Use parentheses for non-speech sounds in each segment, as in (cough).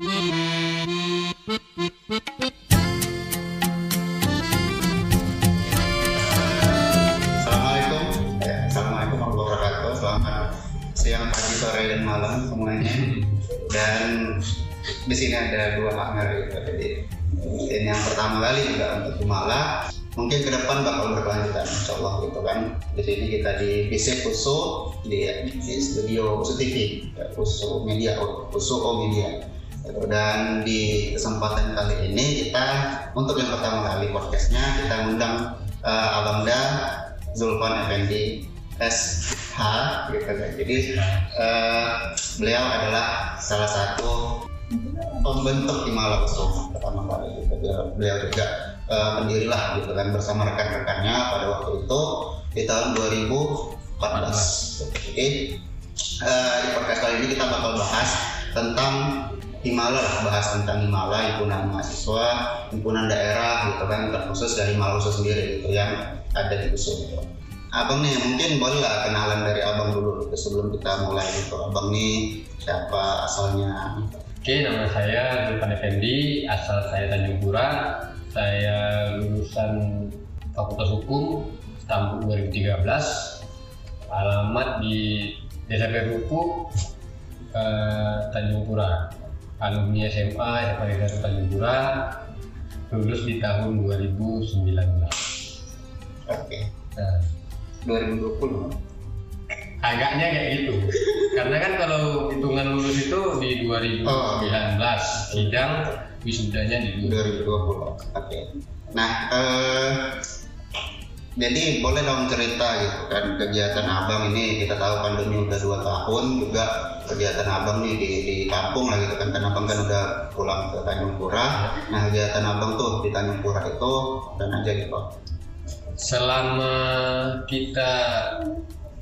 Assalamualaikum, ya, assalamualaikum warahmatullahi. Selamat siang, sore, dan malam semuanya. Dan di sini ada dua partner. Jadi ini yang pertama kali juga untuk Kumala. Mungkin ke depan bakal berkelanjutan, insya Allah gitu kan. Di sini kita di PC Pusu di, di studio Pusu TV, Pusu Media, Pusu O Media. Dan di kesempatan kali ini kita untuk yang pertama kali podcastnya kita undang eh, Abang Da Zulfan Effendi SH gitu kan. Jadi eh, beliau adalah salah satu pembentuk di Malakusum pertama kali gitu. Beliau, juga eh, pendiri gitu kan bersama rekan-rekannya pada waktu itu di tahun 2014. Jadi eh, di podcast kali ini kita bakal bahas tentang Himala bahas tentang Himala, himpunan mahasiswa, himpunan daerah gitu kan, terkhusus dari Malusu sendiri gitu yang ada di Kusum gitu. Abang nih mungkin boleh lah kenalan dari abang dulu gitu, sebelum kita mulai gitu. Abang nih siapa asalnya? Oke, nama saya Zulfan Effendi, asal saya Tanjung Pura. Saya lulusan Fakultas Hukum tahun 2013. Alamat di Desa Perupu, eh, Tanjung Pura. Alumni SMA, SMA Negeri satu Tanjung Pura. Lulus di tahun 2019. Oke, Nah, 2020. agaknya kayak gitu. Karena kan kalau hitungan lulus itu di 2019, sidang wisudanya di 2020. 2020. Oke. Nah, eh, jadi boleh dong cerita gitu kan kegiatan abang ini kita tahu pandemi udah dua tahun juga kegiatan abang nih di, di kampung lah gitu kan karena abang kan udah pulang ke Tanjung Pura. Nah kegiatan abang tuh di Tanjung Pura itu dan aja gitu. Selama kita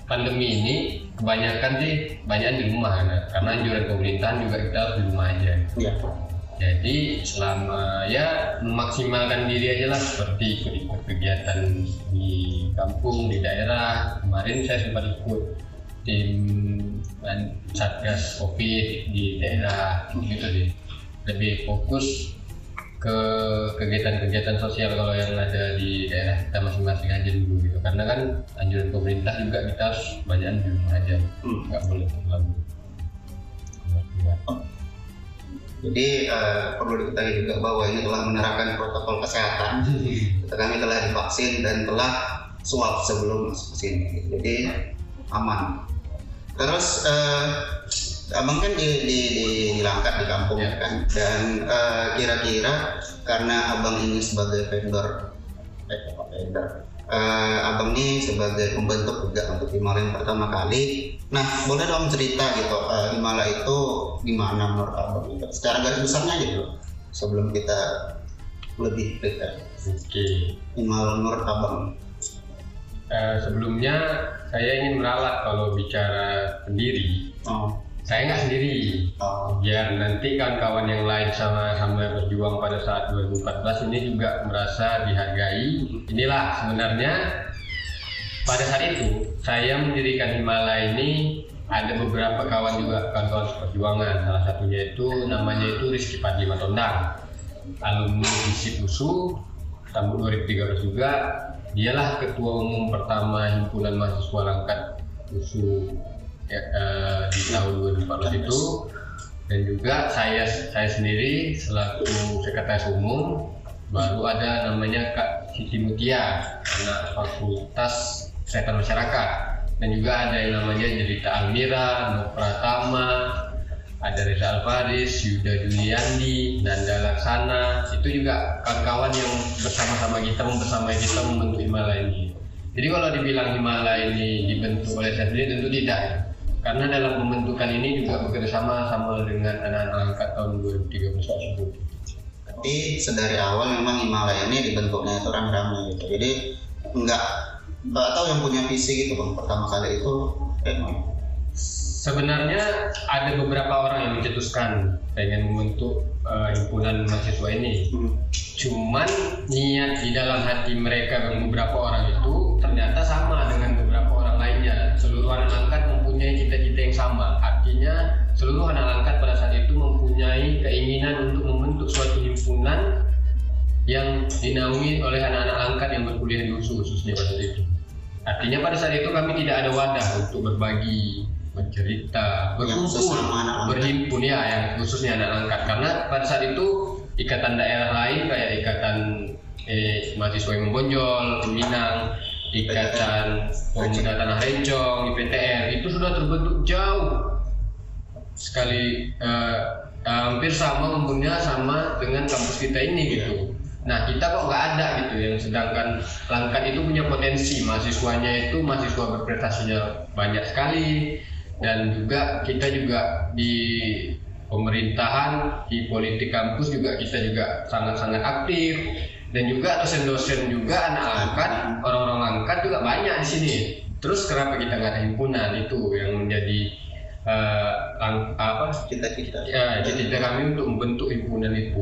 pandemi ini kebanyakan sih banyak di rumah kan karena anjuran pemerintahan juga kita di rumah aja. Iya. Jadi selama ya memaksimalkan diri aja lah seperti ikut-ikut kegiatan di kampung di daerah. Kemarin saya sempat ikut tim dan satgas covid di daerah gitu deh. Lebih fokus ke kegiatan-kegiatan sosial kalau yang ada di daerah kita masing-masing aja dulu gitu karena kan anjuran pemerintah juga kita harus banyak di rumah aja Hmm. nggak boleh terlalu keluar-keluar. Jadi eh, perlu diketahui juga bahwa ini telah menerapkan protokol kesehatan. Kami telah divaksin dan telah swab sebelum masuk ke sini. Jadi aman. Terus eh, abang kan di, di, di, di Langkat di kampung Ya. kan, dan eh, kira-kira karena abang ini sebagai vendor, eh, vendor, eh, abang ini sebagai pembentuk juga untuk Himala yang pertama kali. Nah, boleh dong cerita gitu, Himala itu gimana menurut abang? Gitu. Secara garis besarnya aja dulu, sebelum kita lebih dekat. Oke. Himala menurut abang. Eh, sebelumnya saya ingin meralat kalau bicara pendiri. Oh, Saya nggak sendiri. oh, Biar nanti kawan-kawan yang lain sama-sama berjuang pada saat 2014 ini juga merasa dihargai. Inilah sebenarnya pada saat itu saya mendirikan Himala ini ada beberapa kawan juga kawan-kawan perjuangan. Salah satunya itu namanya itu Rizky Padli Matondang, alumni FISIP USU tahun 2013 juga. Dialah ketua umum pertama himpunan mahasiswa Langkat USU ya, eh, di tahun 2014 itu dan juga saya saya sendiri selaku sekretaris umum baru ada namanya Kak Siti Mutia anak Fakultas Kesehatan Masyarakat dan juga ada yang namanya Jelita Almira, Nur Pratama, ada Reza Alvaris, Yuda Juliandi, Nanda Laksana itu juga kawan-kawan yang bersama-sama kita bersama kita membentuk Himala ini. Jadi kalau dibilang Himala ini dibentuk oleh saya sendiri tentu tidak. Karena dalam pembentukan ini juga bekerja sama sama dengan anak-anak angkat tahun 2013 tersebut. Tapi sedari awal memang Himala ini dibentuknya itu rame-rame gitu. Jadi enggak enggak tahu yang punya visi gitu bang. Pertama kali itu gimana? Sebenarnya ada beberapa orang yang mencetuskan pengen membentuk eh, himpunan mahasiswa ini. Hmm. Cuman niat di dalam hati mereka dan beberapa orang itu ternyata sama dengan beberapa orang lainnya. Seluruh anak angkat mempunyai cita-cita yang sama. Artinya seluruh anak angkat pada saat itu mempunyai keinginan himpunan yang dinaungi oleh anak-anak angkat yang berkuliah di USU khususnya pada saat itu. Artinya pada saat itu kami tidak ada wadah untuk berbagi, bercerita, berkumpul, berhimpun ya, yang khususnya anak angkat. Karena pada saat itu ikatan daerah lain kayak ikatan eh, mahasiswa yang membonjol, Minang, ikatan pemuda tanah rencong, IPTR itu sudah terbentuk jauh sekali eh, hampir sama umurnya sama dengan kampus kita ini gitu. Nah kita kok nggak ada gitu yang sedangkan Langkat itu punya potensi. Mahasiswanya itu mahasiswa berprestasinya banyak sekali. Dan juga kita juga di pemerintahan di politik kampus juga kita juga sangat-sangat aktif dan juga dosen-dosen juga anak angkat orang-orang angkat juga banyak di sini. Terus kenapa kita nggak ada himpunan itu yang menjadi eh, lang- apa Cita-cita. ya cita-cita kami untuk membentuk himpunan itu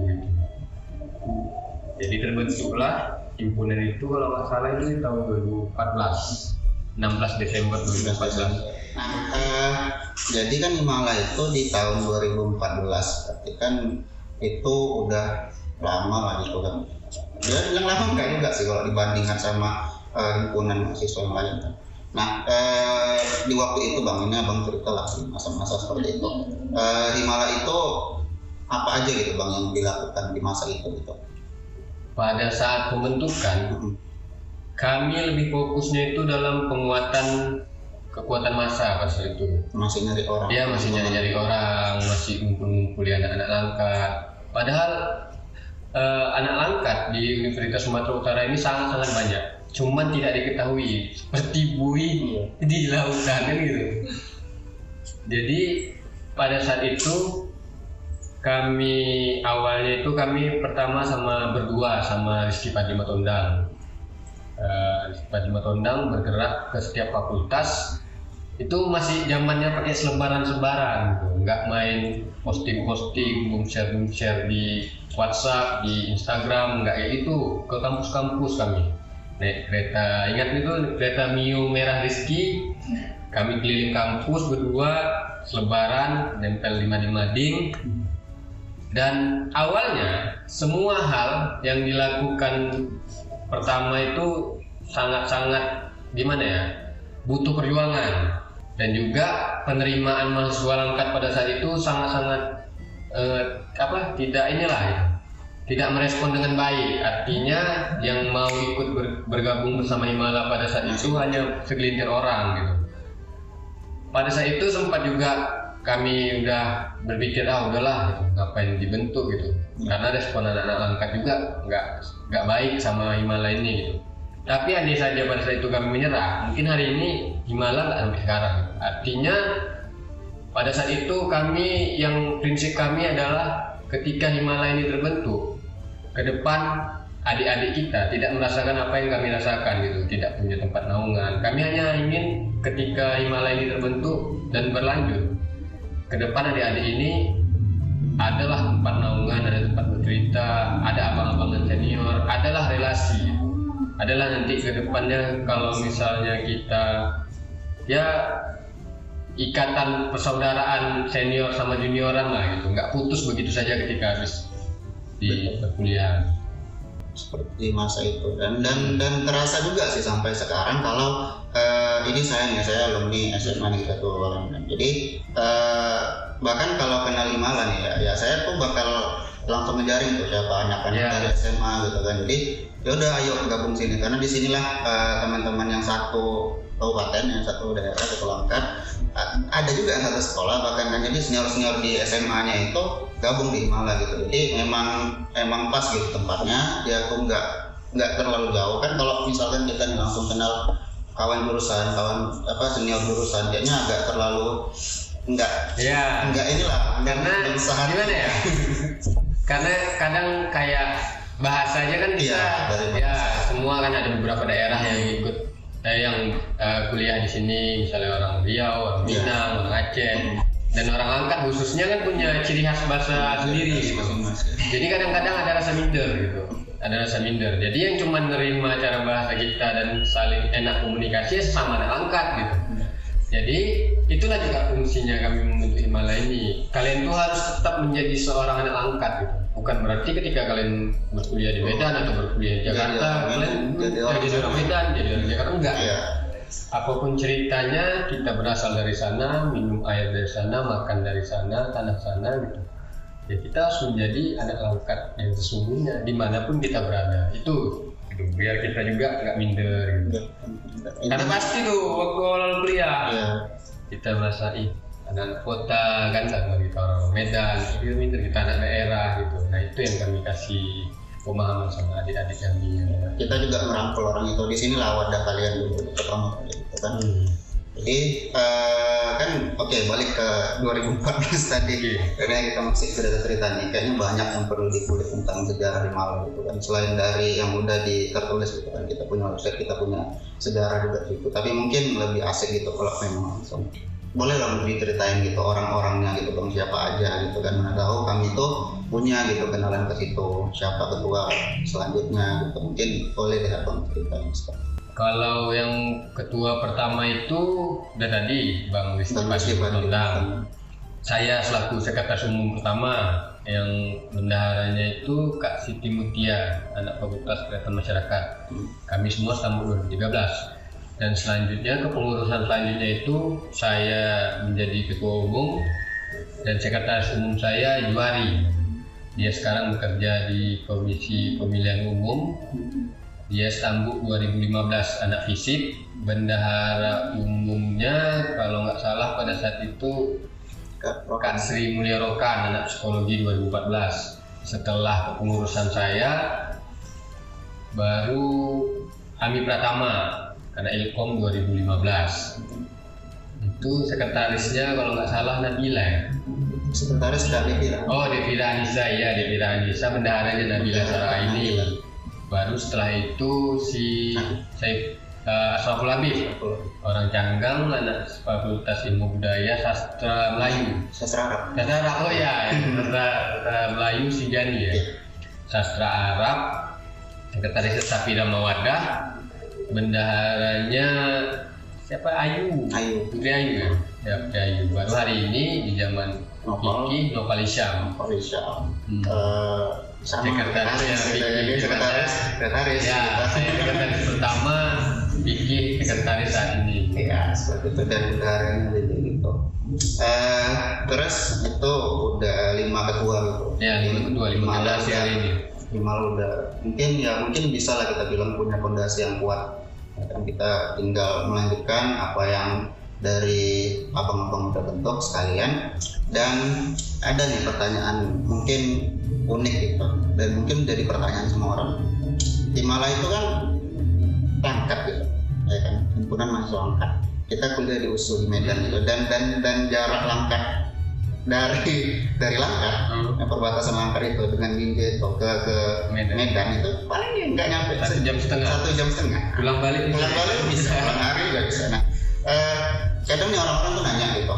jadi terbentuklah himpunan itu kalau nggak salah ini tahun 2014 16 Desember 2014 Nah, eh, jadi kan Himala itu di tahun 2014, berarti kan itu udah lama lah gitu kan. Ya, yang lama enggak juga sih kalau dibandingkan sama himpunan mahasiswa yang lain. kan. Nah, eh, di waktu itu bang, ini abang cerita lah masa-masa seperti itu. Eh, Himala itu apa aja gitu bang yang dilakukan di masa itu gitu? pada saat pembentukan kami lebih fokusnya itu dalam penguatan kekuatan massa pada saat itu Masih nyari orang. dia masih nyari-nyari orang masih ngumpul-ngumpuli anak-anak langkat padahal eh, anak langkat di Universitas Sumatera Utara ini sangat-sangat banyak. Cuman tidak diketahui seperti buih di lautan kan gitu. Jadi pada saat itu kami awalnya itu kami pertama sama berdua sama Rizky Padima Tondang. Eh, Rizky Padima Tondang bergerak ke setiap fakultas itu masih zamannya pakai selebaran-selebaran gitu. nggak main posting-posting, boom share boom share di WhatsApp, di Instagram, nggak kayak itu ke kampus-kampus kami. Naik kereta. Ingat itu kereta Mio merah Rizky? Kami keliling kampus berdua selebaran nempel di mading-mading dan awalnya semua hal yang dilakukan pertama itu sangat-sangat gimana ya butuh perjuangan dan juga penerimaan mahasiswa langkat pada saat itu sangat-sangat eh, apa tidak inilah ya tidak merespon dengan baik. Artinya yang mau ikut ber- bergabung bersama Himala pada saat itu hanya segelintir orang gitu. Pada saat itu sempat juga kami udah berpikir ah udahlah gitu, ngapain dibentuk gitu. Karena respon anak-anak langkat juga nggak nggak baik sama Himala ini gitu tapi andai saja pada saat itu kami menyerah. Mungkin hari ini Himala nggak sampai sekarang. Artinya pada saat itu kami yang prinsip kami adalah ketika Himala ini terbentuk ke depan adik-adik kita tidak merasakan apa yang kami rasakan gitu. Tidak punya tempat naungan. Kami hanya ingin ketika Himala ini terbentuk dan berlanjut ke depan adik-adik ini adalah tempat naungan ada tempat bercerita ada abang-abangan senior adalah relasi adalah nanti ke depannya kalau misalnya kita ya ikatan persaudaraan senior sama junioran lah gitu. Nggak putus begitu saja ketika habis di perkuliahan. Seperti masa itu. Dan dan dan terasa juga sih sampai sekarang kalau eh, ini saya nih saya alumni SMA nih satu orang jadi eh, bahkan kalau kenal Himala nih ya, ya saya tuh bakal langsung ngejaring tuh siapa anak-anak Ya. dari SMA gitu kan. Jadi ya udah ayo gabung sini. Karena di sinilah eh, teman-teman yang satu kabupaten yang satu daerah satu langkat a- ada juga yang satu sekolah bahkan kan. Jadi senior senior di SMA-nya itu gabung di Himala gitu. Jadi memang emang pas gitu tempatnya. Dia tuh nggak nggak terlalu jauh kan. Kalau misalkan kita nih langsung kenal kawan jurusan kawan apa senior jurusan dia agak terlalu nggak ya nggak inilah karena gimana ya (laughs) karena kadang kayak bahasanya kan kita Iya, dari ya bahasa. semua kan ada beberapa daerah yang ikut eh, yang eh, kuliah di sini misalnya orang Riau, orang Iya. Minang, orang Aceh dan orang angkat khususnya kan punya ciri khas bahasa sendiri gitu. Masing-masing. Jadi kadang-kadang ada rasa minder gitu. Ada rasa minder. Jadi yang cuma nerima cara bahasa kita dan saling enak komunikasi ya sama anak angkat gitu. Jadi itulah juga fungsinya kami membentuk Himalaya ini. Kalian tuh harus tetap menjadi seorang anak angkat gitu. Bukan berarti ketika kalian berkuliah di Medan atau berkuliah di Jakarta, kalian jadi jadi orang. Medan, jadi orang Jakarta enggak. Iya. Apa pun ceritanya, kita berasal dari sana, minum air dari sana, makan dari sana, tanah sana gitu. Ya kita harus menjadi anak angkat yang sesungguhnya di mana pun kita berada. Itu gitu. biar kita juga nggak minder gitu. Karena pasti tuh waktu awal kuliah Iya. kita merasa ih anak kota kan sama kita orang Medan itu minder kita anak daerah gitu nah itu yang kami kasih pemahaman sama adik-adik kami ya. Kita juga merangkul orang itu di sini lah wadah kalian dulu pertama kali gitu kan. Hmm. Jadi eh, kan oke balik ke 2014 (laughs) tadi. Oke. karena kita masih cerita cerita nih. Kayaknya banyak yang perlu dikulik tentang sejarah di Malang gitu kan. Selain dari yang udah di tertulis gitu kan kita punya website kita punya sejarah juga gitu. Tapi mungkin lebih asik gitu kalau memang langsung. Boleh lah diceritain gitu orang-orangnya gitu bang siapa aja gitu kan. Mana tahu kami tuh punya gitu kenalan ke situ siapa ketua selanjutnya gitu. Mungkin boleh deh abang ceritain sekarang kalau yang ketua pertama itu udah tadi Bang Padi. Tondang. saya selaku sekretaris umum pertama yang bendaharanya itu Kak Siti Mutia anak Fakultas Kesehatan Masyarakat kami semua tahun 2013 dan selanjutnya kepengurusan selanjutnya itu saya menjadi ketua umum dan sekretaris umum saya Juari dia sekarang bekerja di komisi pemilihan umum dia stambuk 2015 anak fisip bendahara umumnya kalau nggak salah pada saat itu Kak Sri Mulia Rokan anak psikologi 2014 setelah kepengurusan saya baru Ami Pratama karena Ilkom 2015 itu sekretarisnya kalau nggak salah Nabila ya? Sekretaris Devira oh Devira Anissa ya Devira Anissa bendaharanya Nabila Sarah ini baru setelah itu si saya uh, Asraful Habib orang Canggang anak Fakultas Ilmu Budaya Sastra Melayu. Sastra Arab. Sastra Arab, oh ya, sastra, sastra Melayu Sijani ya. Sastra Arab, sekretaris Safira Mawadah, bendaharanya siapa? Ayu, Ayu. Putri Ayu ya, ya Ayu. Baru hari ini di zaman Nopal. Vicky Nopal Isyam. Hmm. Eh, sama. Sekretaris ya, sekretaris. Sekretaris. Sekretaris. Ya, saya sekretaris pertama, Vicky sekretaris saat ini. ya seperti itu. Dan bendaharanya jadi gitu. Eh, terus itu udah lima ketua gitu. Ya, lima ketua, lima udah- hari ini. lima udah. Mungkin ya mungkin bisa lah kita bilang punya fondasi yang kuat. Dan kita tinggal melanjutkan apa yang dari abang-abang udah bentuk sekalian. Dan ada nih pertanyaan mungkin unik gitu. Dan mungkin jadi pertanyaan semua orang. Timala itu kan langkat gitu ya kan? Himpunan mahasiswa langkat kita kuliah di USU di Medan gitu. Dan dan dan jarak langkat dari dari langkat Hmm. yang perbatasan langkat itu dengan Minggit ke ke Medan. Medan, itu paling ya nggak nyampe Satu jam setengah. satu jam setengah. Pulang balik. Pulang balik bisa pulang hari juga bisa. Nah eh, kadang nih orang-orang tuh nanya gitu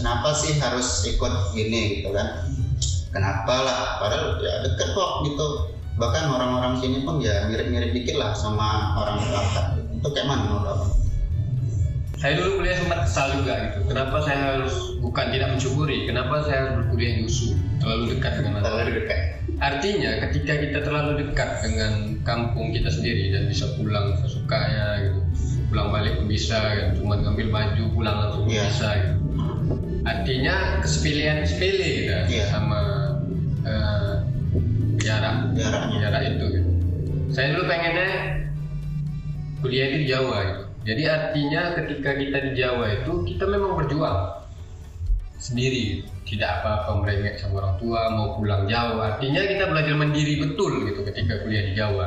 kenapa sih harus ikut gini gitu kan? Kenapa lah? Padahal ya deket kok gitu. Bahkan orang-orang sini pun ya mirip-mirip dikit lah sama orang langkat itu kayak mana menurut saya dulu kuliah sempat kesal juga gitu. Kenapa saya harus bukan tidak mensyukuri? Kenapa saya harus berkuliah di USU? Terlalu dekat dengan terlalu dekat. Artinya ketika kita terlalu dekat dengan kampung kita sendiri dan bisa pulang sesukanya gitu pulang balik pun bisa gitu cuma ngambil baju pulang langsung Iya. bisa gitu artinya kesepelean sepele kita Iya. sama eh, jarak jaraknya jarak itu gitu. Saya dulu pengennya kuliah di Jawa gitu. Jadi artinya ketika kita di Jawa itu kita memang berjuang sendiri, tidak apa-apa merengek sama orang tua, mau pulang jauh. Artinya kita belajar mandiri betul gitu ketika kuliah di Jawa.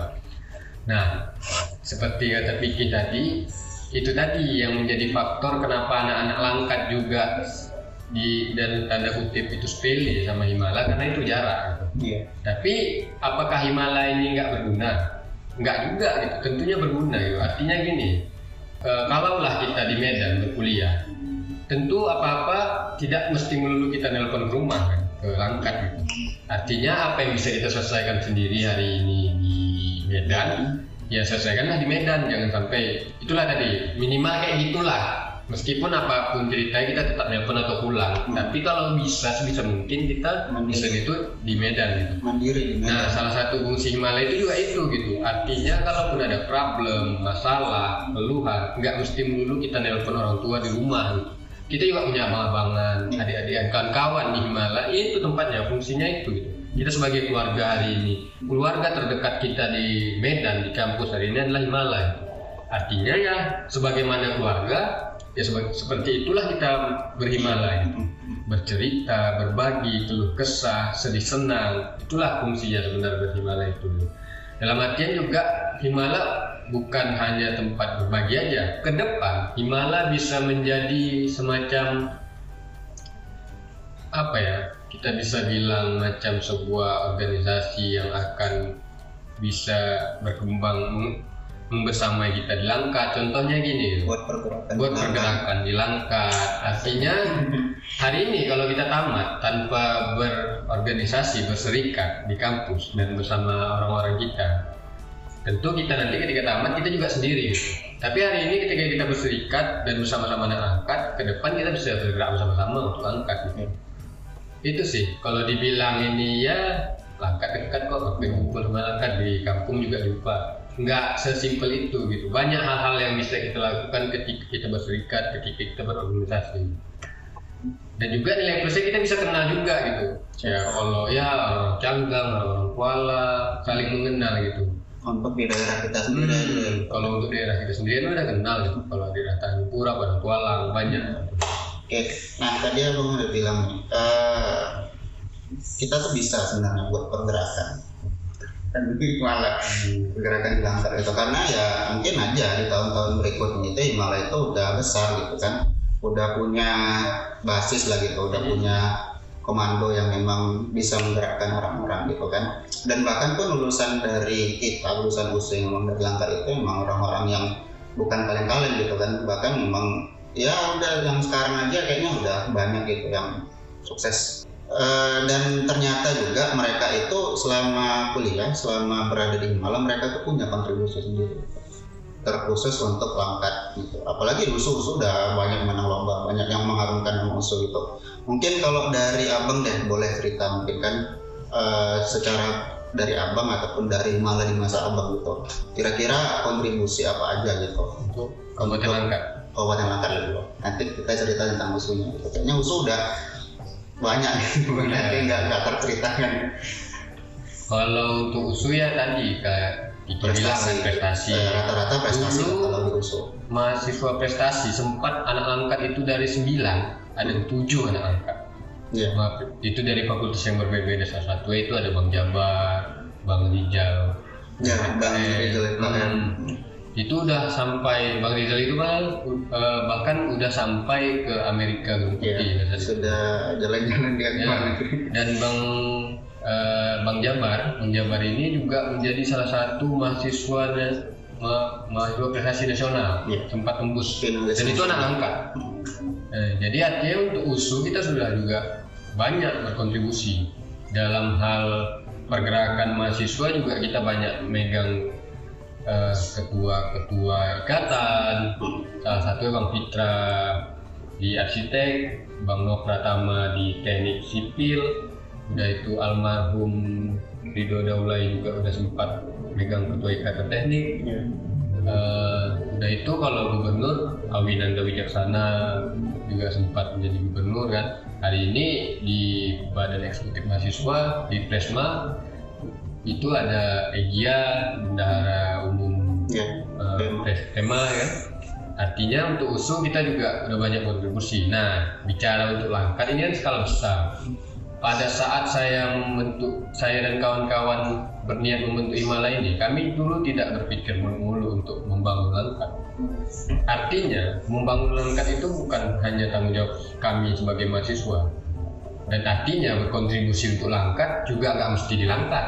Nah, seperti kata Piki tadi, itu tadi yang menjadi faktor kenapa anak-anak langkat juga di dan tanda kutip itu sepele sama Himala karena itu jarak. Iya Tapi apakah Himalaya ini nggak berguna? Nggak juga gitu. Tentunya berguna gitu. Artinya gini, eh, kalaulah kita di Medan berkuliah, tentu apa-apa tidak mesti melulu kita nelpon ke rumah kan, ke Langkat gitu. Artinya apa yang bisa kita selesaikan sendiri hari ini di Medan, ya selesaikanlah di Medan. Jangan sampai itulah tadi minimal kayak gitulah meskipun apa pun ceritanya kita tetap nelpon atau pulang Hmm. tapi kalau bisa sebisa mungkin kita Mandiri. bisa itu di Medan gitu mandiri di Nah, Medan. salah satu fungsi Himalaya itu juga itu gitu. Artinya kalaupun ada problem, masalah, keluhan, nggak mesti melulu kita nelpon orang tua di rumah. Gitu. Kita juga punya abang-abangan, adik-adik, kawan-kawan di Himalaya. Itu tempatnya, fungsinya itu. Gitu. Kita sebagai keluarga hari ini, keluarga terdekat kita di Medan, di kampus hari ini adalah Himalaya. Artinya ya, sebagaimana keluarga, ya seperti itulah kita berhimalaya bercerita, berbagi, keluh kesah, sedih senang. Itulah fungsinya sebenarnya berhimalaya itu. Dalam artian juga Himala bukan hanya tempat berbagi aja. Ke depan Himala bisa menjadi semacam apa ya? Kita bisa bilang macam sebuah organisasi yang akan bisa berkembang membersamai kita di Langkat. Contohnya gini, buat pergerakan buat pergerakan di Langkat. Artinya hari ini kalau kita tamat tanpa berorganisasi, berserikat di kampus dan bersama orang-orang kita, tentu kita nanti ketika tamat kita juga sendiri. Tapi hari ini ketika kita berserikat dan bersama-sama anak angkat, ke depan kita bisa bergerak bersama-sama untuk angkat. Gitu. Itu sih. Kalau dibilang ini ya langkat dekat kok, waktu kumpul angkat di kampung juga lupa. Nggak sesimpel itu gitu. Banyak hal-hal yang bisa kita lakukan ketika kita berserikat, ketika kita berorganisasi. Dan juga nilai plusnya kita bisa kenal juga gitu. Ya kalau ya orang Canggang, orang Kuala, saling mengenal gitu. untuk di daerah kita sendiri. Hmm, kalau untuk daerah kita sendiri kan udah kenal gitu. Kalau di daerah Tanjung Pura, Padang Tualang banyak. Oke, nah tadi abang udah bilang eh, kita tuh bisa sebenarnya buat pergerakan. Dan malah pergerakan di Langkat itu. Karena ya mungkin aja di tahun-tahun berikutnya itu Himalaya itu udah besar gitu kan. Udah punya basis lah gitu udah punya komando yang memang bisa menggerakkan orang-orang gitu kan. Dan bahkan pun lulusan dari kita lulusan USU yang memang dari Langkat itu memang orang-orang yang bukan kaleng-kaleng gitu kan. Bahkan memang ya udah yang sekarang aja kayaknya udah banyak gitu yang sukses. Eh, dan ternyata juga mereka itu selama kuliah selama berada di Himalaya mereka tuh punya kontribusi sendiri. Terkhusus untuk langkat gitu. Apalagi USU USU udah banyak menang lomba banyak yang mengharumkan nama USU gitu mungkin kalau dari abang deh boleh cerita mungkin kan eh, secara dari abang ataupun dari Himalaya di masa abang gitu kira-kira kontribusi apa aja gitu? Untuk Kabupaten Langkat. Kabupaten Langkat dulu. Nanti kita cerita tentang usunya. Gitu. Kayaknya usu udah banyak, (laughs) nanti nggak nggak terceritakan. Kalau untuk USU ya tadi kayak kan prestasi. Eh, rata-rata prestasi Dulu kalau di mahasiswa prestasi sempat anak angkat itu dari 9 ada 7 anak angkat. Maaf, itu dari fakultas yang berbeda salah satu itu ada Bang Jabar, Bang Rijal. Ya, Bang kan. hmm, itu udah sampai Bang Rizal itu kan eh, bahkan udah sampai ke Amerika Iya, ya, sudah jalan-jalan dia Ya, ke mana dan Bang eh, Bang Jabar, Bang Jabar ini juga menjadi salah satu mahasiswa na- ma- mahasiswa prestasi nasional, Iya. sempat tembus. Dan itu anak angkat. Eh, jadi artinya untuk USU kita sudah juga banyak berkontribusi. Dalam hal pergerakan mahasiswa juga kita banyak megang eh, ketua-ketua ikatan, salah satu Bang Fitra di arsitek, Bang Noh Pratama di teknik sipil, udah itu almarhum Ridho Daulay juga udah sempat megang ketua ikatan teknik. Iya. Eh, udah itu kalau gubernur Awinanda Wijaksana juga sempat menjadi gubernur kan. Hari ini di Badan Eksekutif Mahasiswa di Presma itu ada Egia Bendahara Umum Iya. eh, Pres- Tema kan. Artinya untuk USU kita juga udah banyak kontribusi. Nah, bicara untuk langkat ini kan skala besar. Pada saat saya membentuk saya dan kawan-kawan berniat membentuk Himalaya ini, kami dulu tidak berpikir mulu untuk membangun langkat. Artinya, membangun langkat itu bukan hanya tanggung jawab kami sebagai mahasiswa. Dan artinya berkontribusi untuk langkat juga nggak mesti di langkat.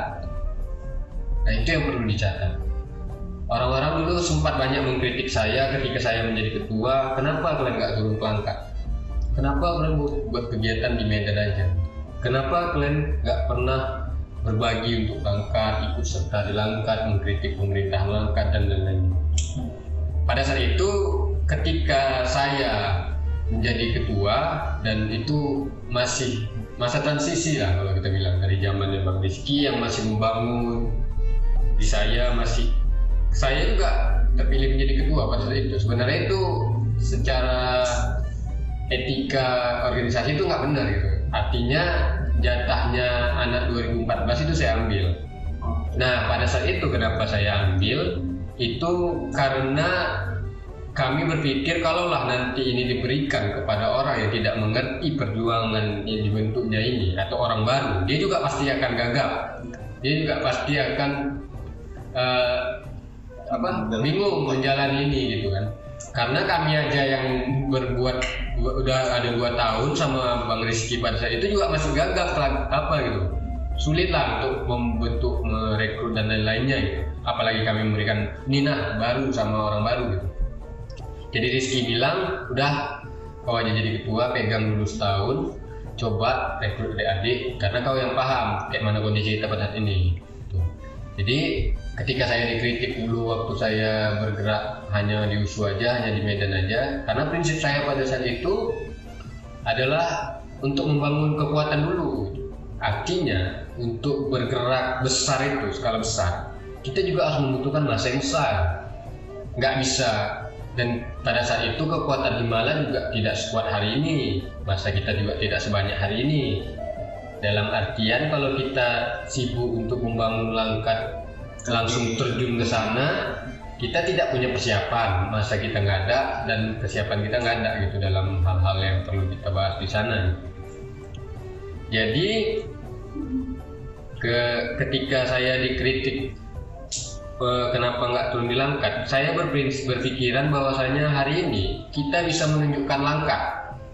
Nah itu yang perlu dicatat. Orang-orang dulu sempat banyak mengkritik saya ketika saya menjadi ketua, kenapa kalian nggak turun ke langkat? Kenapa kalian buat, kegiatan di Medan aja? Kenapa kalian nggak pernah berbagi untuk langkat, ikut serta di langkat, mengkritik pemerintah langkat dan lain-lain? Pada saat itu ketika saya menjadi ketua dan itu masih masa transisi lah kalau kita bilang dari zaman Bang Rizky yang masih membangun di saya masih saya juga terpilih menjadi ketua pada saat itu. Sebenarnya itu secara etika organisasi itu nggak benar gitu. Artinya jatahnya anak 2014 itu saya ambil. Nah pada saat itu kenapa saya ambil? Itu karena kami berpikir kalaulah nanti ini diberikan kepada orang yang tidak mengerti perjuangan yang dibentuknya ini atau orang baru, dia juga pasti akan gagap. Dia juga pasti akan uh, apa bingung menjalani ini gitu kan. Karena kami aja yang berbuat udah ada dua tahun sama Bang Rizky pada saat itu juga masih gagap apa gitu. Sulit lah untuk membentuk merekrut dan lain-lainnya gitu. Apalagi kami memberikan Nina baru sama orang baru gitu jadi Rizky bilang udah kau aja jadi ketua pegang dulu setahun coba rekrut adik-adik karena kau yang paham kayak mana kondisi kita pada saat ini gitu. jadi ketika saya dikritik dulu waktu saya bergerak hanya di USU aja hanya di Medan aja karena prinsip saya pada saat itu adalah untuk membangun kekuatan dulu. Artinya untuk bergerak besar itu skala besar kita juga harus membutuhkan masa yang besar. Nggak bisa. Dan pada saat itu kekuatan Himala juga tidak sekuat hari ini. Masa kita juga tidak sebanyak hari ini. Dalam artian kalau kita sibuk untuk membangun langkah langsung terjun ke sana kita tidak punya persiapan masa kita nggak ada dan kesiapan kita nggak ada gitu dalam hal-hal yang perlu kita bahas di sana jadi ke ketika saya dikritik kenapa nggak turun di langkat? Saya berprinsip berpikiran bahwasanya hari ini kita bisa menunjukkan langkah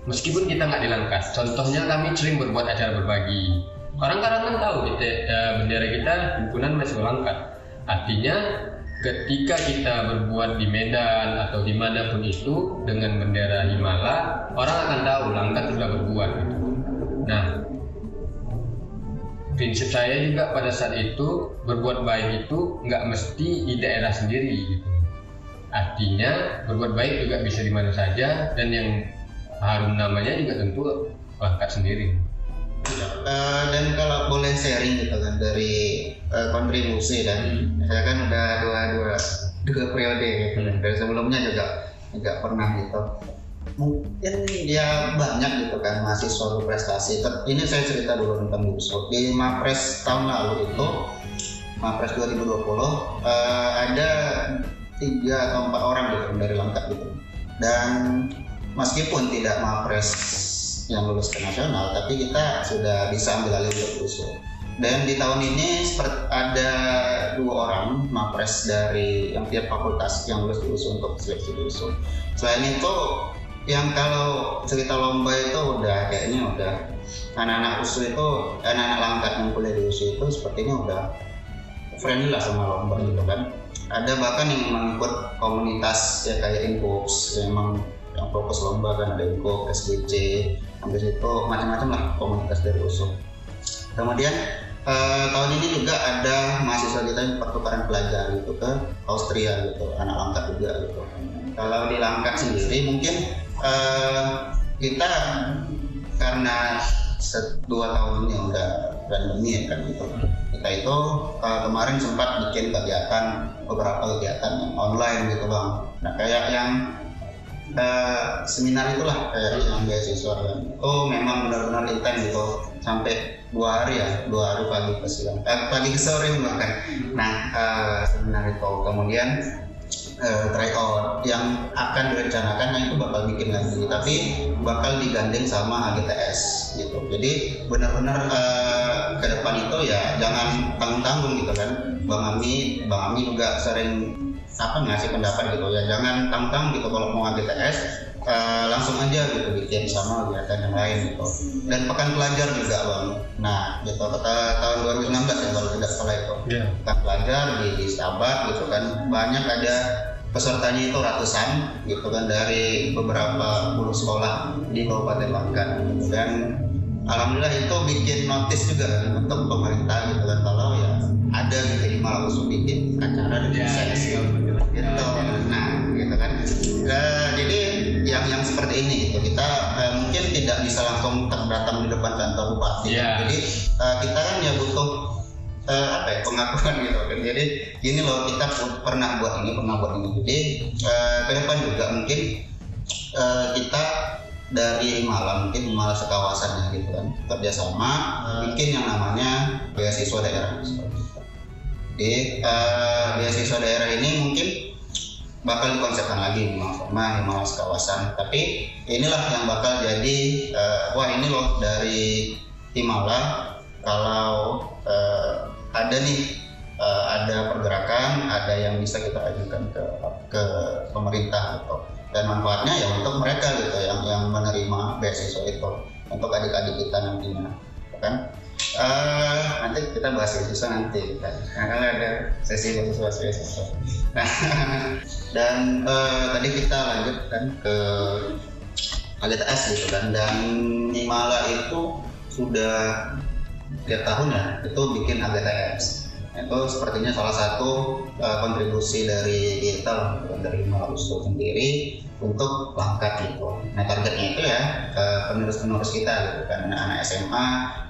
meskipun kita nggak dilangkat. Contohnya kami sering berbuat acara berbagi. Orang kadang kan tahu kita uh, bendera kita himpunan masih langkat. Artinya ketika kita berbuat di Medan atau di mana pun itu dengan bendera Himala, orang akan tahu langkat sudah berbuat. Nah, prinsip saya juga pada saat itu berbuat baik itu nggak mesti di daerah sendiri gitu. Artinya berbuat baik juga bisa di mana saja dan yang harum namanya juga tentu langkat sendiri. Uh, dan kalau boleh sharing gitu kan dari uh, kontribusi dan hmm. saya kan udah dua dua dua periode gitu kan. dari sebelumnya juga juga pernah gitu. Mungkin dia banyak gitu kan mahasiswa berprestasi ini saya cerita dulu tentang Busro di Mapres tahun lalu itu Mapres 2020 uh, ada tiga atau empat orang gitu dari lengkap gitu. Dan meskipun tidak Mapres yang lulus ke nasional tapi kita sudah bisa ambil alih untuk Busro dan di tahun ini ada dua orang mapres dari yang tiap fakultas yang lulus di untuk seleksi di Selain itu yang kalau cerita lomba itu udah kayaknya udah anak-anak usul itu anak-anak langkat yang kuliah di usul itu sepertinya udah friendly lah sama lomba gitu kan. Ada bahkan yang mengikut komunitas ya kayak inbox yang yang fokus lomba kan ada SBC habis itu macam-macam lah komunitas dari kemudian eh, tahun ini juga ada mahasiswa kita yang pertukaran pelajar gitu ke Austria gitu anak langkat juga gitu. Kalau di langkat sendiri mungkin uh, kita karena dua tahun ini udah pandemi ya kan gitu. Kita itu uh, kemarin sempat bikin kegiatan beberapa kegiatan yang online gitu bang. Nah kayak yang uh, seminar itulah kayak yang beasiswa kan. Oh memang benar-benar intens gitu. Sampai dua hari ya dua hari pagi ke siang. Eh, pagi ke sore bahkan. Nah uh, seminar itu. Kemudian uh, tryout yang akan direncanakan yang itu bakal bikin lagi. Tapi bakal digandeng sama HGTS gitu. Jadi benar-benar uh, ke depan itu ya jangan tanggung-tanggung gitu kan. Bang Ami Bang Ami juga sering apa ngasih pendapat gitu? Ya jangan tanggung gitu kalau mau HGTS uh, eh, langsung aja gitu bikin sama kegiatan yang lain gitu. Dan pekan pelajar juga bang. Nah gitu kata tahun 2019 ya kalau tidak salah itu. Yeah. pekan pelajar di, di Stabat gitu kan banyak ada pesertanya itu ratusan gitu kan dari beberapa puluh sekolah di Kabupaten Langkat gitu. dan alhamdulillah itu bikin notis juga kan untuk pemerintah gitu kan kalau ya ada gitu di Malang bikin acara dengan ya, ya, nah gitu kan. Uh, jadi yang yang seperti ini gitu kita uh, mungkin tidak bisa langsung terdatang di depan kantor bupati. Yeah. jadi uh, kita kan ya butuh uh, apa ya pengakuan gitu kan. Jadi gini loh kita pernah buat ini pernah buat ini. Jadi uh, ke depan juga mungkin uh, kita dari malam mungkin Malang sekawasannya gitu kan kerjasama ah. bikin yang namanya beasiswa daerah. Jadi uh, beasiswa daerah ini mungkin bakal dikonsepkan lagi Himal Forma, Himal kawasan. Tapi inilah yang bakal jadi eh, wah ini loh dari Himala kalau eh, ada nih eh, ada pergerakan ada yang bisa kita ajukan ke ke pemerintah gitu. Dan manfaatnya ya untuk mereka gitu yang yang menerima beasiswa itu untuk adik-adik kita nantinya kan Eh, nanti kita bahas beasiswa nanti. Kan karena ada sesi beasiswa beasiswa nah (laughs) dan eh, tadi kita lanjutkan ke AGTS gitu kan. Dan Himala itu sudah tiap tahun ya itu bikin AGTS itu sepertinya salah satu eh, kontribusi dari kan, dari Himala Usul sendiri untuk langkat gitu. Nah targetnya itu ya eh, penerus-penerus kita gitu kan anak SMA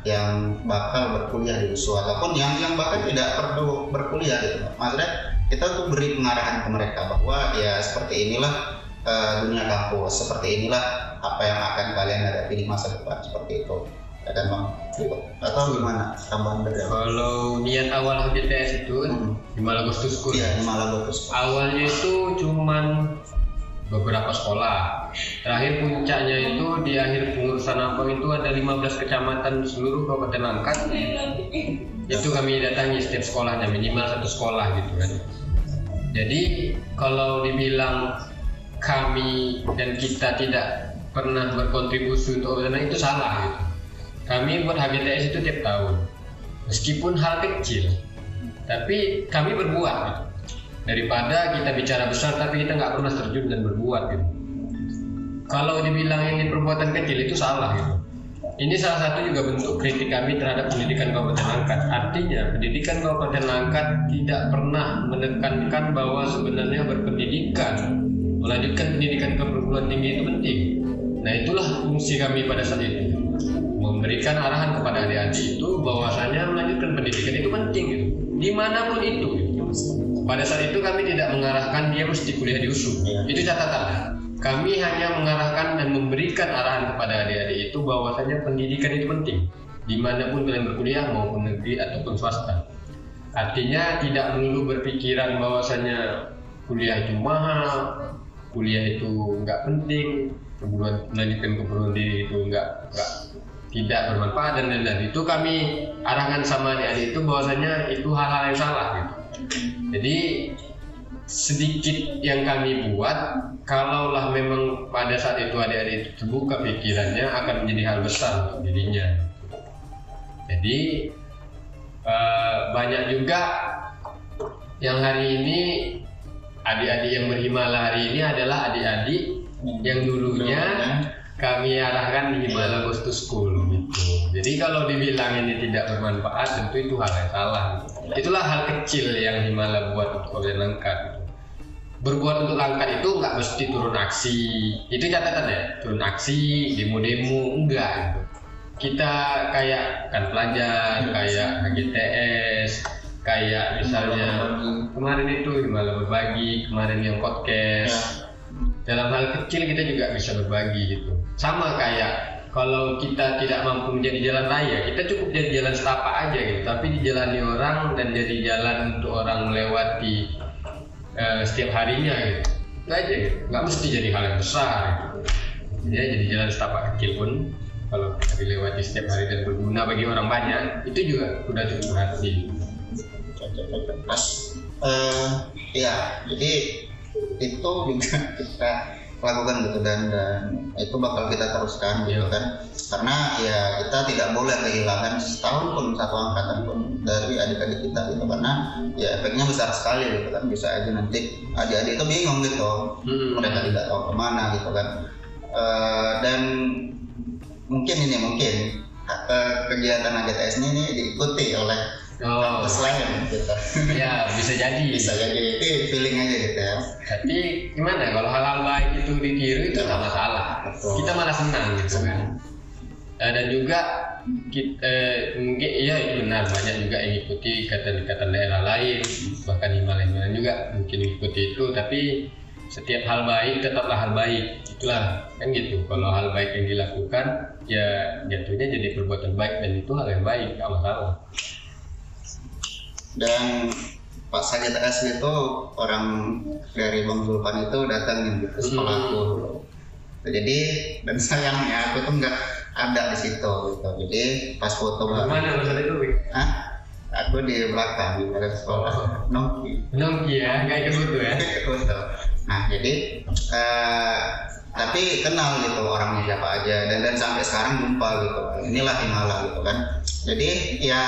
yang bakal berkuliah di USU ataupun yang yang bahkan tidak perlu berkuliah gitu. Maksudnya kita tuh beri pengarahan ke mereka bahwa ya seperti inilah eh, dunia kampus, seperti inilah apa yang akan kalian hadapi di masa depan seperti itu. Ya bang? Atau gimana tambahan dari apa? Kalau niat awal HGTS itu Hmm. di. Iya, ini malah bagus. Awalnya itu cuman beberapa sekolah. Terakhir puncaknya itu di akhir pengurusan Ampang itu ada 15 kecamatan seluruh Kabupaten Langkat. Itu kami datangi setiap sekolahnya minimal satu sekolah gitu kan. Jadi kalau dibilang kami dan kita tidak pernah berkontribusi untuk Kabupaten itu salah gitu. Kami buat HGTS itu tiap tahun. Meskipun hal kecil, tapi kami berbuat gitu daripada kita bicara besar tapi kita nggak pernah terjun dan berbuat gitu. Kalau dibilang ini perbuatan kecil itu salah gitu. Ini salah satu juga bentuk kritik kami terhadap pendidikan Kabupaten Langkat. Artinya pendidikan Kabupaten Langkat tidak pernah menekankan bahwa sebenarnya berpendidikan, melanjutkan pendidikan ke perguruan tinggi itu penting. Nah itulah fungsi kami pada saat itu memberikan arahan kepada adik-adik itu bahwasanya melanjutkan pendidikan itu penting gitu. di mana pun itu gitu. pada saat itu kami tidak mengarahkan dia mesti kuliah di USU Iya. itu catatan kami hanya mengarahkan dan memberikan arahan kepada adik-adik itu bahwasanya pendidikan itu penting di mana pun kalian berkuliah maupun negeri ataupun swasta artinya tidak melulu berpikiran bahwasanya kuliah itu mahal kuliah itu nggak penting perguruan melanjutkan ke perguruan tinggi itu nggak nggak tidak bermanfaat dan lain-lain. Itu kami arahkan sama adik-adik itu bahwasanya itu hal-hal yang salah gitu. Jadi sedikit yang kami buat kalaulah memang pada saat itu adik-adik itu terbuka pikirannya akan menjadi hal besar untuk dirinya. Jadi eh, banyak juga yang hari ini adik-adik yang berhimala hari ini adalah adik-adik yang dulunya kami arahkan di Himala Agustus School gitu. Jadi kalau dibilang ini tidak bermanfaat tentu itu hal yang salah. Itulah hal kecil yang Himala buat untuk kalian angkat. gitu. Berbuat untuk angkat itu nggak mesti turun aksi. Itu catatan ya, turun aksi, demo-demo enggak gitu. Kita kayak kan pelajar, kayak GTS, kayak misalnya kemarin itu Himala berbagi, kemarin yang podcast dalam hal kecil kita juga bisa berbagi gitu. Sama kayak kalau kita tidak mampu menjadi jalan raya kita cukup jadi jalan setapak aja gitu. Tapi dijalani orang dan jadi jalan untuk orang melewati eh, setiap harinya gitu. Itu aja gitu. Nggak mesti jadi hal yang besar gitu. ya jadi jalan setapak kecil pun kalau kita dilewati setiap hari dan berguna bagi orang banyak itu juga sudah cukup berarti. Eh ya jadi itu juga kita lakukan gitu dan dan itu bakal kita teruskan gitu Iya. kan karena ya kita tidak boleh kehilangan setahun pun satu angkatan pun dari adik-adik kita gitu karena ya efeknya besar sekali gitu kan bisa aja nanti adik-adik itu bingung gitu Hmm. mereka tidak tahu ke mana gitu kan Eh, dan mungkin ini mungkin eh, kegiatan AGTS ini, ini diikuti oleh oh. Lain gitu ya bisa jadi. Bisa jadi. Itu feeling aja gitu ya. Tapi gimana kalau hal-hal baik itu ditiru itu nggak masalah. Betul. Kita malah senang gitu kan. Eh, dan juga kita, eh, mungkin iya itu benar. Banyak juga yang ikuti ikatan-ikatan daerah lain bahkan Himalaya juga mungkin ikuti itu. Tapi setiap hal baik tetaplah hal baik. Itulah kan gitu. Kalau hal baik yang dilakukan ya jatuhnya jadi perbuatan baik dan itu hal yang baik gak masalah dan Pak Sajid S itu orang dari Bang Zulfan itu datang gitu ke sekolahku dulu. Jadi dan sayangnya aku tuh nggak ada di situ gitu. Jadi pas foto mana masa itu? Hah? Aku di belakang di belakang sekolah Nongki. Nongki ya nggak ikut foto ya Foto. Nah jadi eh, tapi kenal gitu orangnya siapa aja dan dan sampai sekarang lupa gitu. Inilah Himala gitu kan. Jadi ya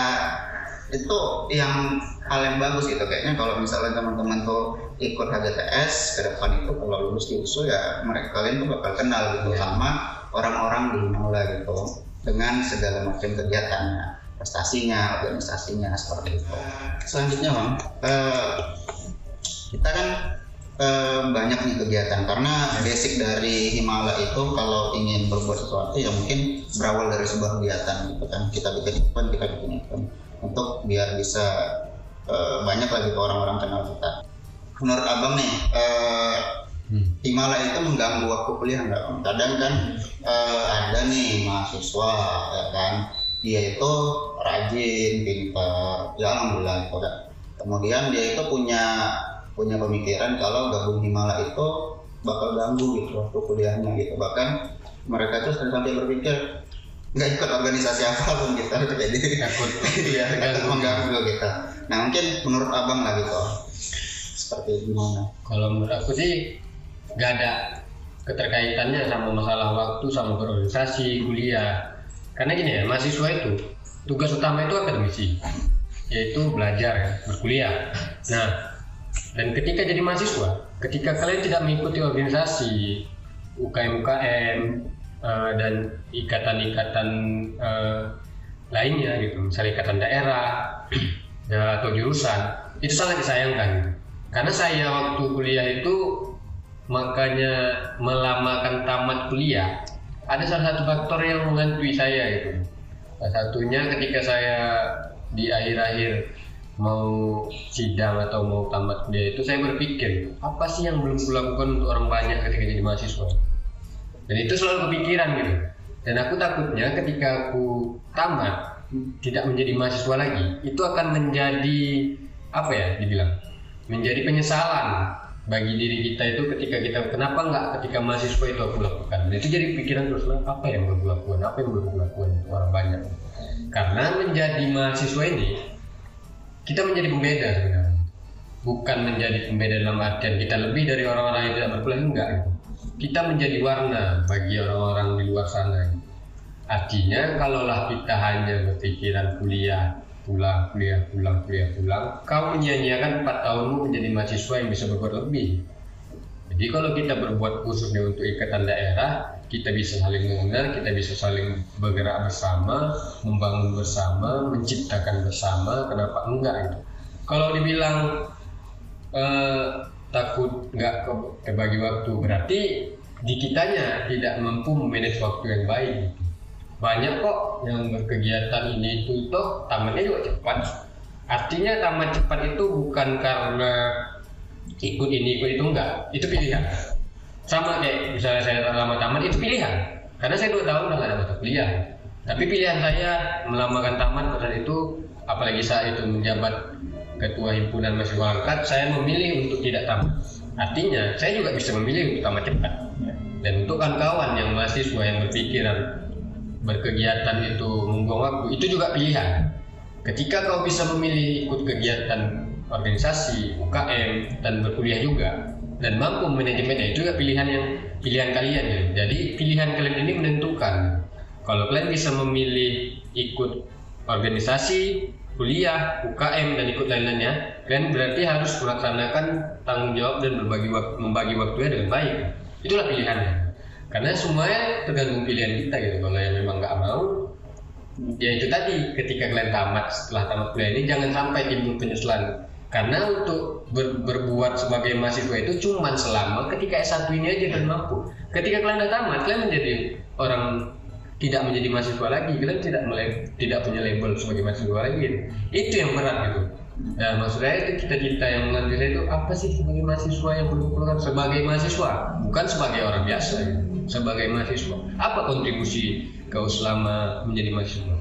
itu yang hal yang bagus gitu. Kayaknya kalau misalnya teman-teman tuh ikut HGTS ke depan itu kalau lulus di USU ya mereka kalian tuh bakal kenal gitu Ya. sama orang-orang di Himala gitu dengan segala macam kegiatannya prestasinya organisasinya seperti itu. Selanjutnya bang eh, kita kan eh, banyak nih kegiatan. Karena basic dari Himala itu kalau ingin berbuat sesuatu ya mungkin berawal dari sebuah kegiatan gitu kan. Kita bikin event kita bikin event untuk biar bisa eh, banyak lagi tuh orang-orang kenal kita menurut abang nih eh, Hmm. Himala itu mengganggu waktu kuliah nggak? Kadang kan eh, ada nih mahasiswa ya kan dia itu rajin pintar ya alhamdulillah gitu kan. Kemudian dia itu punya punya pemikiran kalau gabung Himala itu bakal ganggu gitu waktu kuliahnya gitu bahkan mereka tuh sampai berpikir nggak ikut organisasi apa pun gitu jadi takut mengganggu gitu nah mungkin menurut abang lah gitu. Seperti gimana? Kalau menurut aku sih nggak ada keterkaitannya sama masalah waktu sama berorganisasi kuliah. Karena gini ya mahasiswa itu tugas utama itu akademisi. Yaitu belajar ya, berkuliah. Nah dan ketika jadi mahasiswa ketika kalian tidak mengikuti organisasi UKM UKM eh, dan ikatan-ikatan eh, lainnya gitu. Misalnya ikatan daerah (clears throat) ya, atau jurusan itu sangat disayangkan. Karena saya waktu kuliah itu makanya melamakan tamat kuliah ada salah satu faktor yang menghantui saya gitu salah satunya ketika saya di akhir-akhir mau sidang atau mau tamat kuliah itu saya berpikir apa sih yang belum kulakukan untuk orang banyak ketika jadi mahasiswa dan itu selalu kepikiran gitu. Dan aku takutnya ketika aku tamat tidak menjadi mahasiswa lagi itu akan menjadi apa ya dibilang menjadi penyesalan bagi diri kita itu ketika kita kenapa nggak ketika mahasiswa itu aku lakukan? Dan itu jadi pikiran terus apa yang belum aku lakukan? Apa yang belum aku lakukan? Orang banyak. Karena menjadi mahasiswa ini kita menjadi pembeda sebenarnya. Bukan menjadi pembeda dalam artian kita lebih dari orang-orang yang tidak berkuliah enggak gitu. Kita menjadi warna bagi orang-orang di luar sana artinya kalaulah kita hanya berpikiran kuliah pulang kuliah pulang kuliah pulang kau menyia-nyiakan 4 tahunmu menjadi mahasiswa yang bisa berbuat lebih. Jadi kalau kita berbuat khususnya untuk ikatan daerah kita bisa saling mengenal kita bisa saling bergerak bersama membangun bersama menciptakan bersama kenapa enggak? Gitu kalau dibilang eh, takut nggak ke, kebagi waktu. Berarti di kitanya tidak mampu memanage waktu yang baik. Banyak kok yang berkegiatan ini itu toh tamatnya juga cepat. Artinya tamat cepat itu bukan karena ikut ini ikut itu enggak. Itu pilihan. Sama kayak misalnya saya lama tamat itu pilihan. Karena saya dua tahun udah gak ada mata kuliah. Tapi pilihan saya melamakan tamat pada itu apalagi saat itu menjabat ketua himpunan mahasiswa angkat saya memilih untuk tidak tamat. Artinya saya juga bisa memilih untuk tamat cepat. Dan untuk kawan-kawan yang mahasiswa yang berpikiran berkegiatan itu membuang waktu itu juga pilihan. Ketika kau bisa memilih ikut kegiatan organisasi UKM dan berkuliah juga dan mampu manajemennya itu juga pilihan yang pilihan kalian. Ya jadi pilihan kalian ini menentukan. Kalau kalian bisa memilih ikut organisasi kuliah UKM dan ikut lain-lainnya. Kalian berarti harus melaksanakan tanggung jawab dan berbagi waktu membagi waktunya dengan baik. Itulah pilihannya. Karena semuanya tergantung pilihan kita gitu. Kalau yang memang nggak mau ya itu tadi ketika kalian tamat setelah tamat kuliah ini jangan sampai timbul penyesalan. Karena untuk ber- berbuat sebagai mahasiswa itu cuma selama ketika S1 ini aja kalian mampu. Ketika kalian udah tamat kalian menjadi orang tidak menjadi mahasiswa lagi. Kita tidak tidak punya label sebagai mahasiswa lagi. Itu yang berat gitu. Dan maksud saya itu cita-cita yang mengambil itu apa sih sebagai mahasiswa yang perlu sebagai mahasiswa bukan sebagai orang biasa gitu. sebagai mahasiswa. Apa kontribusi kau selama menjadi mahasiswa?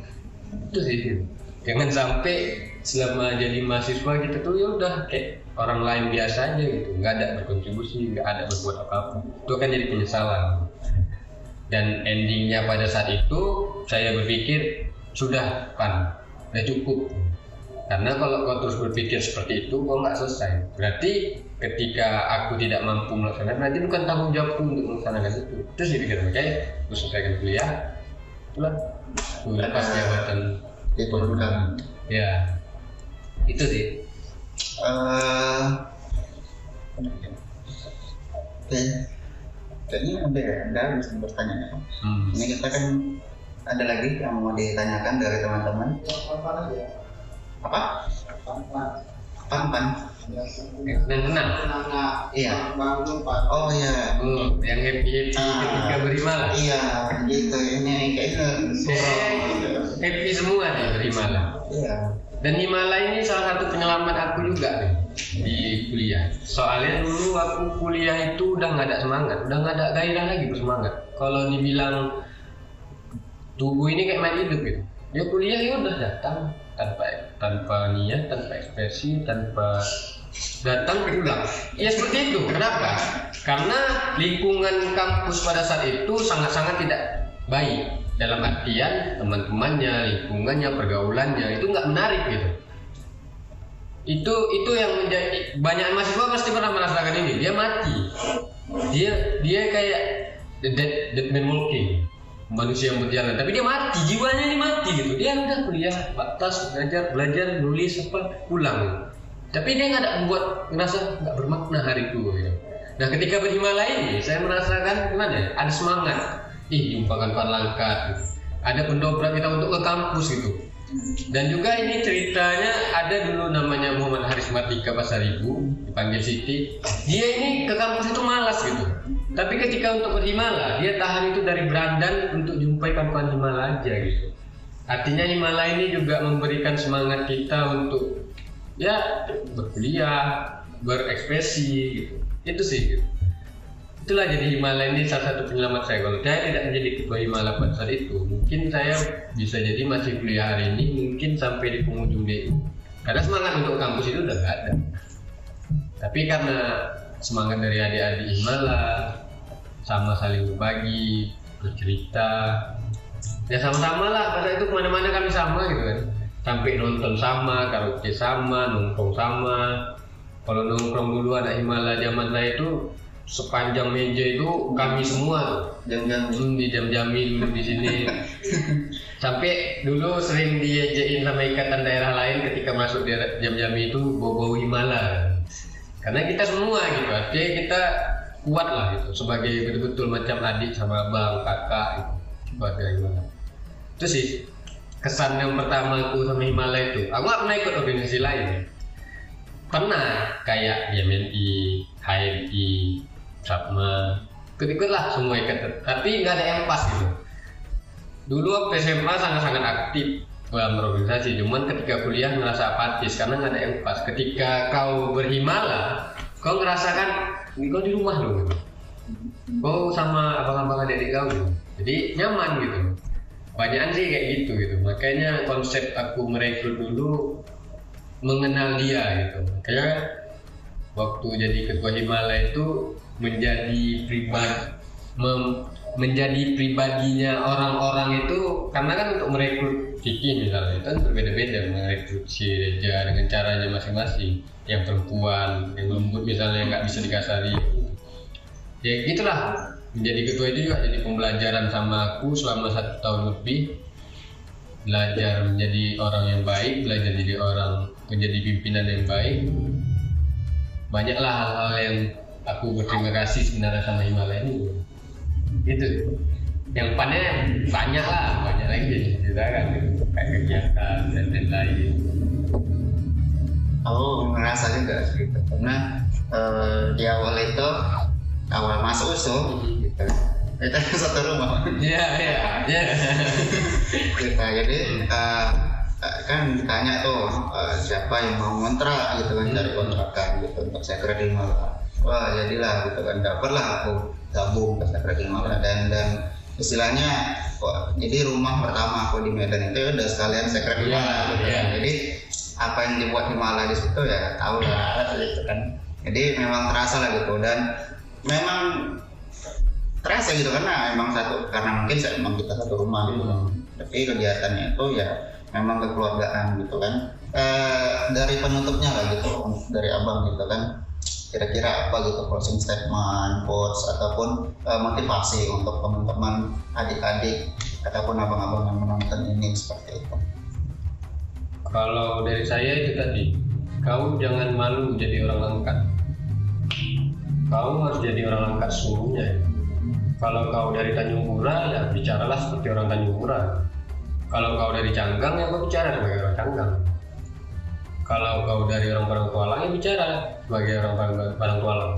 Itu sih gitu. jangan sampai selama jadi mahasiswa gitu tuh ya udah kayak orang lain biasa aja gitu. Nggak ada berkontribusi nggak ada berbuat apa-apa. Itu akan jadi penyesalan dan endingnya pada saat itu saya berpikir sudah kan udah cukup. Karena kalau kau terus berpikir seperti itu kau nggak selesai. Berarti ketika aku tidak mampu melaksanakan berarti bukan tanggung jawabku untuk melaksanakan itu. Terus dipikir oke aku selesaikan kuliah. Itulah aku lepas jabatan diperlukan ya itu sih. Eh, oke kayaknya udah udah harus bertanya ya. hmm. ini kita kan ada lagi yang mau ditanyakan dari teman-teman. Apa? Pan pan dan tenang. Iya. Oh iya. Oh, yang happy happy Ah. ketika berimalah iya gitu. Ini kayaknya surau happy semua nih berimalah iya Dan Himala ini salah satu penyelamat aku juga nih di kuliah. Soalnya dulu aku kuliah itu udah nggak ada semangat, udah nggak ada gairah lagi bersemangat. Kalau dibilang tubuh ini kayak main hidup gitu. Ya kuliah ya udah datang tanpa tanpa niat, tanpa ekspresi, tanpa datang pulang. Ya seperti itu. Kenapa? Karena lingkungan kampus pada saat itu sangat-sangat tidak baik dalam artian teman-temannya, lingkungannya, pergaulannya itu nggak menarik gitu. Itu itu yang menjadi banyak mahasiswa pasti pernah merasakan ini. Dia mati. Dia dia kayak the dead, dead man walking manusia yang berjalan tapi dia mati jiwanya ini mati gitu dia udah kuliah batas belajar belajar nulis apa pulang tapi dia nggak ada buat ngerasa nggak bermakna hariku gitu. nah ketika berhimala ini saya merasakan gimana ya ada semangat ih jumpakan Pak Langkat ada pendobrak kita untuk ke kampus gitu dan juga ini ceritanya ada dulu namanya Muhammad Haris Matika Pasaribu dipanggil Siti. Dia ini ke kampus itu malas gitu. Tapi ketika untuk berhimala dia tahan itu dari Brandan untuk jumpai kawan-kawan Himala aja gitu. Artinya Himala ini juga memberikan semangat kita untuk ya berkuliah berekspresi gitu. Itu sih gitu. Itulah jadi Himala ini salah satu penyelamat saya. Kalau saya tidak menjadi ketua Himala pada saat itu mungkin saya bisa jadi masih kuliah hari ini mungkin sampai di penghujung DU karena semangat untuk kampus itu udah gak ada. Tapi karena semangat dari adik-adik Himala sama saling berbagi bercerita ya sama-sama lah. Pada itu ke mana-mana kami sama gitu kan. Sampai nonton sama karaoke sama nongkrong sama. Kalau nongkrong dulu anak Himala zaman saya itu sepanjang meja itu kami semua Hmm, di jam-jami dulu di sini. Sampai dulu sering diejekin sama ikatan daerah lain ketika masuk di jam-jami itu bau-bau Himala karena kita semua gitu artinya kita kuat lah gitu sebagai betul-betul macam adik sama abang kakak keluarga Himala itu sih kesan yang pertama aku sama Himala itu. Aku gak pernah ikut organisasi lain. Pernah kayak YMNI, HMI, Sapma ikut-ikut lah semua ikut. Tapi nggak ada yang pas gitu. Dulu waktu SMA sangat-sangat aktif dalam berorganisasi cuman ketika kuliah merasa apatis karena nggak ada yang pas. Ketika kau berhimala kau ngerasakan "Ini kau di rumah gitu. kau sama abang-abang adik kau gitu. jadi nyaman gitu. Banyakan sih kayak gitu gitu. Makanya konsep aku merekrut dulu mengenal dia gitu. Makanya waktu jadi ketua Himala itu menjadi pribadi mem- menjadi pribadinya orang-orang itu karena kan untuk merekrut Kiki misalnya itu kan berbeda-beda merekrut si Reja dengan caranya masing-masing. Yang perempuan yang lembut misalnya nggak bisa dikasari. Ya gitulah. Menjadi ketua itu juga jadi pembelajaran sama aku selama satu tahun lebih. Belajar menjadi orang yang baik belajar jadi orang menjadi pimpinan yang baik banyaklah hal-hal yang aku berterima kasih sebenarnya sama Himalaya ini gitu yang pannya banyak lah banyak lagi diceritakan gitu. kayak kegiatan dan lain-lain. Aku ngerasa juga gitu karena eh, di awal itu awal masuk usul gitu. Kita (laughs) satu rumah. Iya, iya, iya. kita jadi uh, kan ditanya tuh uh, siapa yang mau ngontrak gitu kan dari kontrakan gitu untuk saya kredit malah wah jadilah gitu kan dapatlah aku gabung ke saya kredit malah dan dan istilahnya wah, jadi rumah pertama aku di Medan itu udah sekalian saya kredit Iya, malah gitu iya. kan jadi apa yang dibuat di Malah di situ ya tahu lah gitu kan jadi memang terasa lah gitu. Dan memang terasa gitu karena emang satu karena mungkin saya emang kita satu rumah gitu. Hmm. tapi kegiatannya itu ya memang kekeluargaan gitu kan Eh, dari penutupnya lah gitu dari abang gitu kan kira-kira apa gitu closing statement quotes ataupun eh, motivasi untuk teman-teman adik-adik ataupun abang-abang yang menonton ini seperti itu Kalau dari saya itu tadi, kau jangan malu jadi orang langkat. Kau harus jadi orang langkat sesungguhnya. Kalau kau dari Tanjung Pura, ya bicaralah seperti orang Tanjung Pura. Kalau kau dari Canggang, ya kau bicara sebagai orang Canggang. Kalau kau dari orang Padang Kualang, ya bicara sebagai orang Padang Kualang.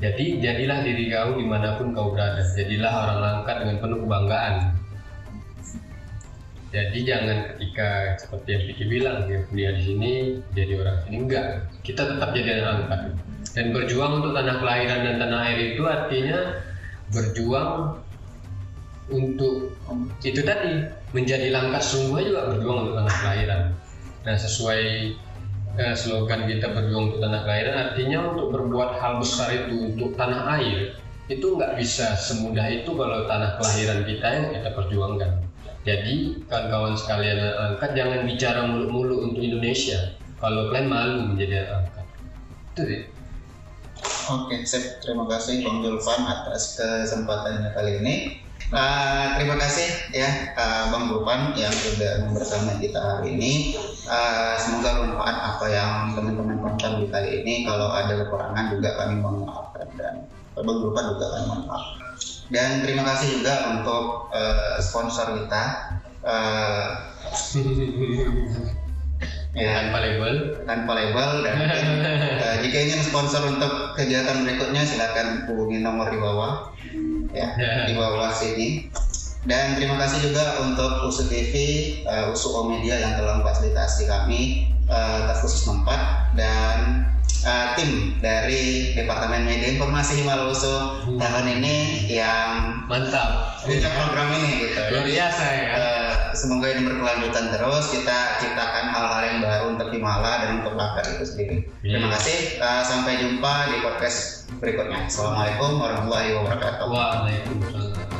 Jadi, jadilah diri kau di mana pun kau berada. Jadilah orang langkat dengan penuh kebanggaan. Jadi jangan ketika seperti yang Vicky bilang dia kuliah di sini jadi orang sini enggak. Kita tetap jadi anak angkat dan berjuang untuk tanah kelahiran dan tanah air itu artinya berjuang untuk itu tadi menjadi langkah sungguh juga berjuang untuk tanah kelahiran. Nah sesuai eh, slogan kita berjuang untuk tanah kelahiran artinya untuk berbuat hal besar itu untuk tanah air itu nggak bisa semudah itu kalau tanah kelahiran kita yang kita perjuangkan. Jadi kawan-kawan sekalian angkat jangan bicara mulu-mulu untuk Indonesia. Kalau kalian malu menjadi angkat. Itu sih. Oke, sip. Terima kasih Bang Julfan atas kesempatannya kali ini. Eh, terima kasih ya eh, Bang Julfan yang sudah bersama kita hari ini. Eh, semoga bermanfaat apa yang teman-teman tonton di kali ini. Kalau ada kekurangan juga kami mohon maaf dan Bang Julfan juga kami mohon maaf. Dan terima kasih juga untuk eh, sponsor kita. Eh, ya, Tanpa label. tanpa label dan eh, jika ingin sponsor untuk kegiatan berikutnya silakan hubungi nomor di bawah ya (laughs) di bawah sini dan terima kasih juga untuk USU TV eh, USU O Media yang telah memfasilitasi kami eh, atas khusus tempat dan eh, tim dari Departemen Media Informasi Himal USU tahun ini yang Mantap. punya program ini gitu Luar biasa ya. Eh, semoga ini berkelanjutan terus. Kita ciptakan hal-hal yang baru untuk Himala dan untuk Bakar itu sendiri. Terima Iya. kasih. Eh, sampai jumpa di podcast berikutnya. Assalamualaikum warahmatullahi wabarakatuh. Waalaikumsalam.